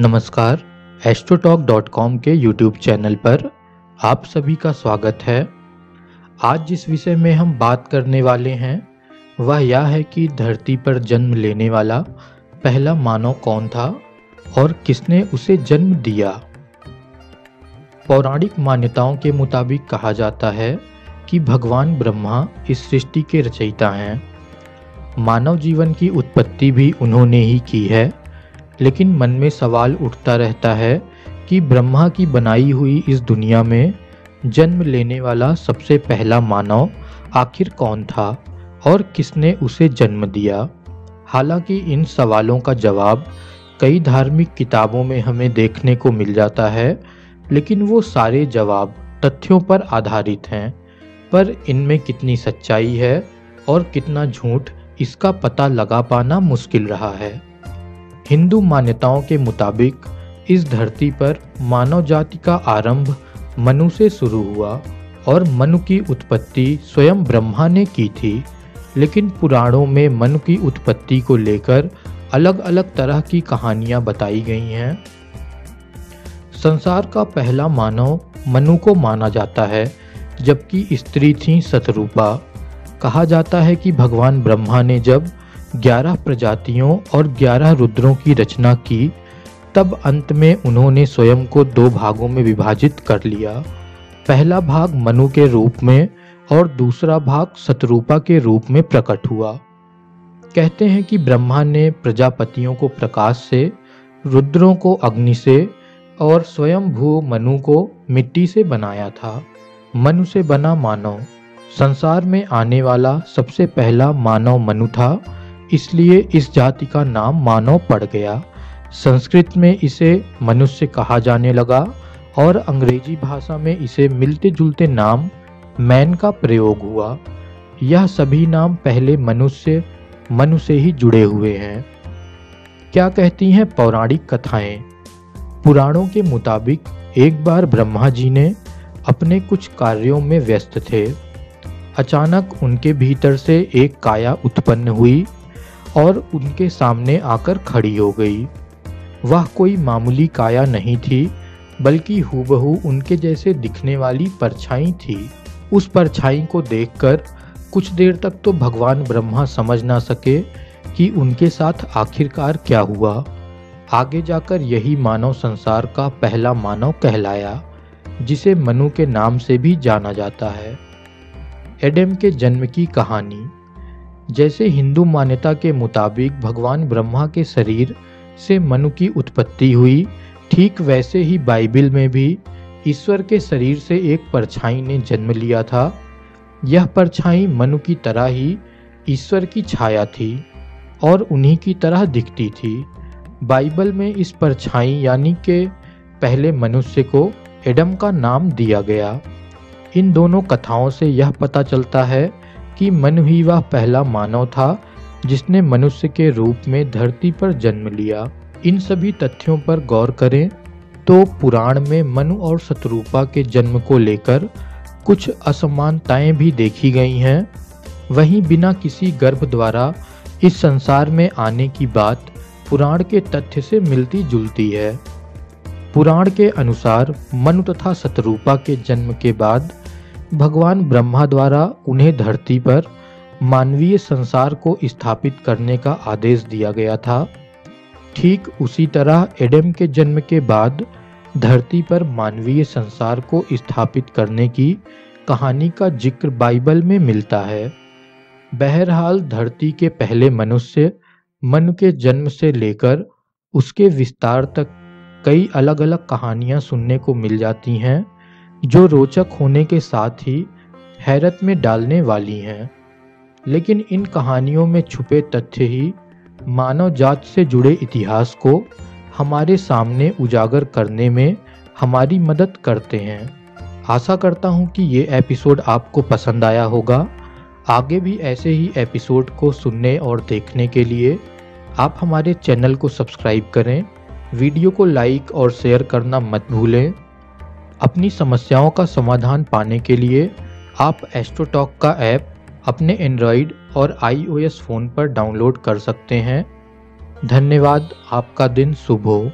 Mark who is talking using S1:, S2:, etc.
S1: नमस्कार एस्ट्रोटॉक के YouTube channel पर आप सभी का स्वागत है। आज जिस विषय में हम बात करने वाले हैं, वह यह है कि धरती पर जन्म लेने वाला पहला मानव कौन था और किसने उसे जन्म दिया। पौराणिक मान्यताओं के मुताबिक कहा जाता है कि भगवान ब्रह्मा इस सृष्टि के रचयिता हैं। मानव जीवन की उत्पत्ति भी उन्होंने ही की है। लेकिन मन में सवाल उठता रहता है कि ब्रह्मा की बनाई हुई इस दुनिया में जन्म लेने वाला सबसे पहला मानव आखिर कौन था और किसने उसे जन्म दिया? हालाँकि इन सवालों का जवाब कई धार्मिक किताबों में हमें देखने को मिल जाता है, लेकिन वो सारे जवाब तथ्यों पर आधारित हैं। पर इनमें कितनी सच्चाई है और कितना झूठ, इसका पता लगा पाना मुश्किल रहा है। हिंदू मान्यताओं के मुताबिक इस धरती पर मानव जाति का आरंभ मनु से शुरू हुआ और मनु की उत्पत्ति स्वयं ब्रह्मा ने की थी, लेकिन पुराणों में मनु की उत्पत्ति को लेकर अलग अलग तरह की कहानियाँ बताई गई हैं। संसार का पहला मानव मनु को माना जाता है, जबकि स्त्री थी सतरूपा। कहा जाता है कि भगवान ब्रह्मा ने जब ग्यारह प्रजातियों और ग्यारह रुद्रों की रचना की, तब अंत में उन्होंने स्वयं को दो भागों में विभाजित कर लिया। पहला भाग मनु के रूप में और दूसरा भाग शत्रुपा के रूप में प्रकट हुआ। कहते हैं कि ब्रह्मा ने प्रजापतियों को प्रकाश से, रुद्रों को अग्नि से और स्वयं भू मनु को मिट्टी से बनाया था। मनु से बना मानव। संसार में आने वाला सबसे पहला मानव मनु था इसलिए इस जाति का नाम मानव पड़ गया। संस्कृत में इसे मनुष्य कहा जाने लगा और अंग्रेज़ी भाषा में इसे मिलते जुलते नाम मैन का प्रयोग हुआ। यह सभी नाम पहले मनुष्य मनु से ही जुड़े हुए हैं। क्या कहती हैं पौराणिक कथाएँ? पुराणों के मुताबिक एक बार ब्रह्मा जी ने अपने कुछ कार्यों में व्यस्त थे। अचानक उनके भीतर से एक काया उत्पन्न हुई और उनके सामने आकर खड़ी हो गई। वह कोई मामूली काया नहीं थी, बल्कि हूबहू उनके जैसे दिखने वाली परछाई थी। उस परछाई को देखकर कुछ देर तक तो भगवान ब्रह्मा समझ ना सके कि उनके साथ आखिरकार क्या हुआ। आगे जाकर यही मानव संसार का पहला मानव कहलाया, जिसे मनु के नाम से भी जाना जाता है। एडम के जन्म की कहानी। जैसे हिंदू मान्यता के मुताबिक भगवान ब्रह्मा के शरीर से मनु की उत्पत्ति हुई, ठीक वैसे ही बाइबल में भी ईश्वर के शरीर से एक परछाई ने जन्म लिया था। यह परछाई मनु की तरह ही ईश्वर की छाया थी और उन्हीं की तरह दिखती थी। बाइबल में इस परछाई यानी के पहले मनुष्य को एडम का नाम दिया गया। इन दोनों कथाओं से यह पता चलता है कि मनु ही वह पहला मानव था जिसने मनुष्य के रूप में धरती पर जन्म लिया। इन सभी तथ्यों पर गौर करें तो पुराण में मनु और शत्रुपा के जन्म को लेकर कुछ असमानताएँ भी देखी गई हैं। वहीं बिना किसी गर्भ द्वारा इस संसार में आने की बात पुराण के तथ्य से मिलती जुलती है। पुराण के अनुसार मनु तथा शत्रुपा के जन्म के बाद भगवान ब्रह्मा द्वारा उन्हें धरती पर मानवीय संसार को स्थापित करने का आदेश दिया गया था। ठीक उसी तरह एडम के जन्म के बाद धरती पर मानवीय संसार को स्थापित करने की कहानी का ज़िक्र बाइबल में मिलता है। बहरहाल धरती के पहले मनुष्य मन के जन्म से लेकर उसके विस्तार तक कई अलग अलग कहानियाँ सुनने को मिल जाती हैं। जो रोचक होने के साथ ही हैरत में डालने वाली हैं। लेकिन इन कहानियों में छुपे तथ्य ही मानव जात से जुड़े इतिहास को हमारे सामने उजागर करने में हमारी मदद करते हैं। आशा करता हूँ कि ये एपिसोड आपको पसंद आया होगा। आगे भी ऐसे ही एपिसोड को सुनने और देखने के लिए आप हमारे चैनल को सब्सक्राइब करें। वीडियो को लाइक और शेयर करना मत भूलें। अपनी समस्याओं का समाधान पाने के लिए आप एस्ट्रोटॉक का ऐप अपने एंड्रॉयड और आईओएस फ़ोन पर डाउनलोड कर सकते हैं। धन्यवाद, आपका दिन शुभ हो।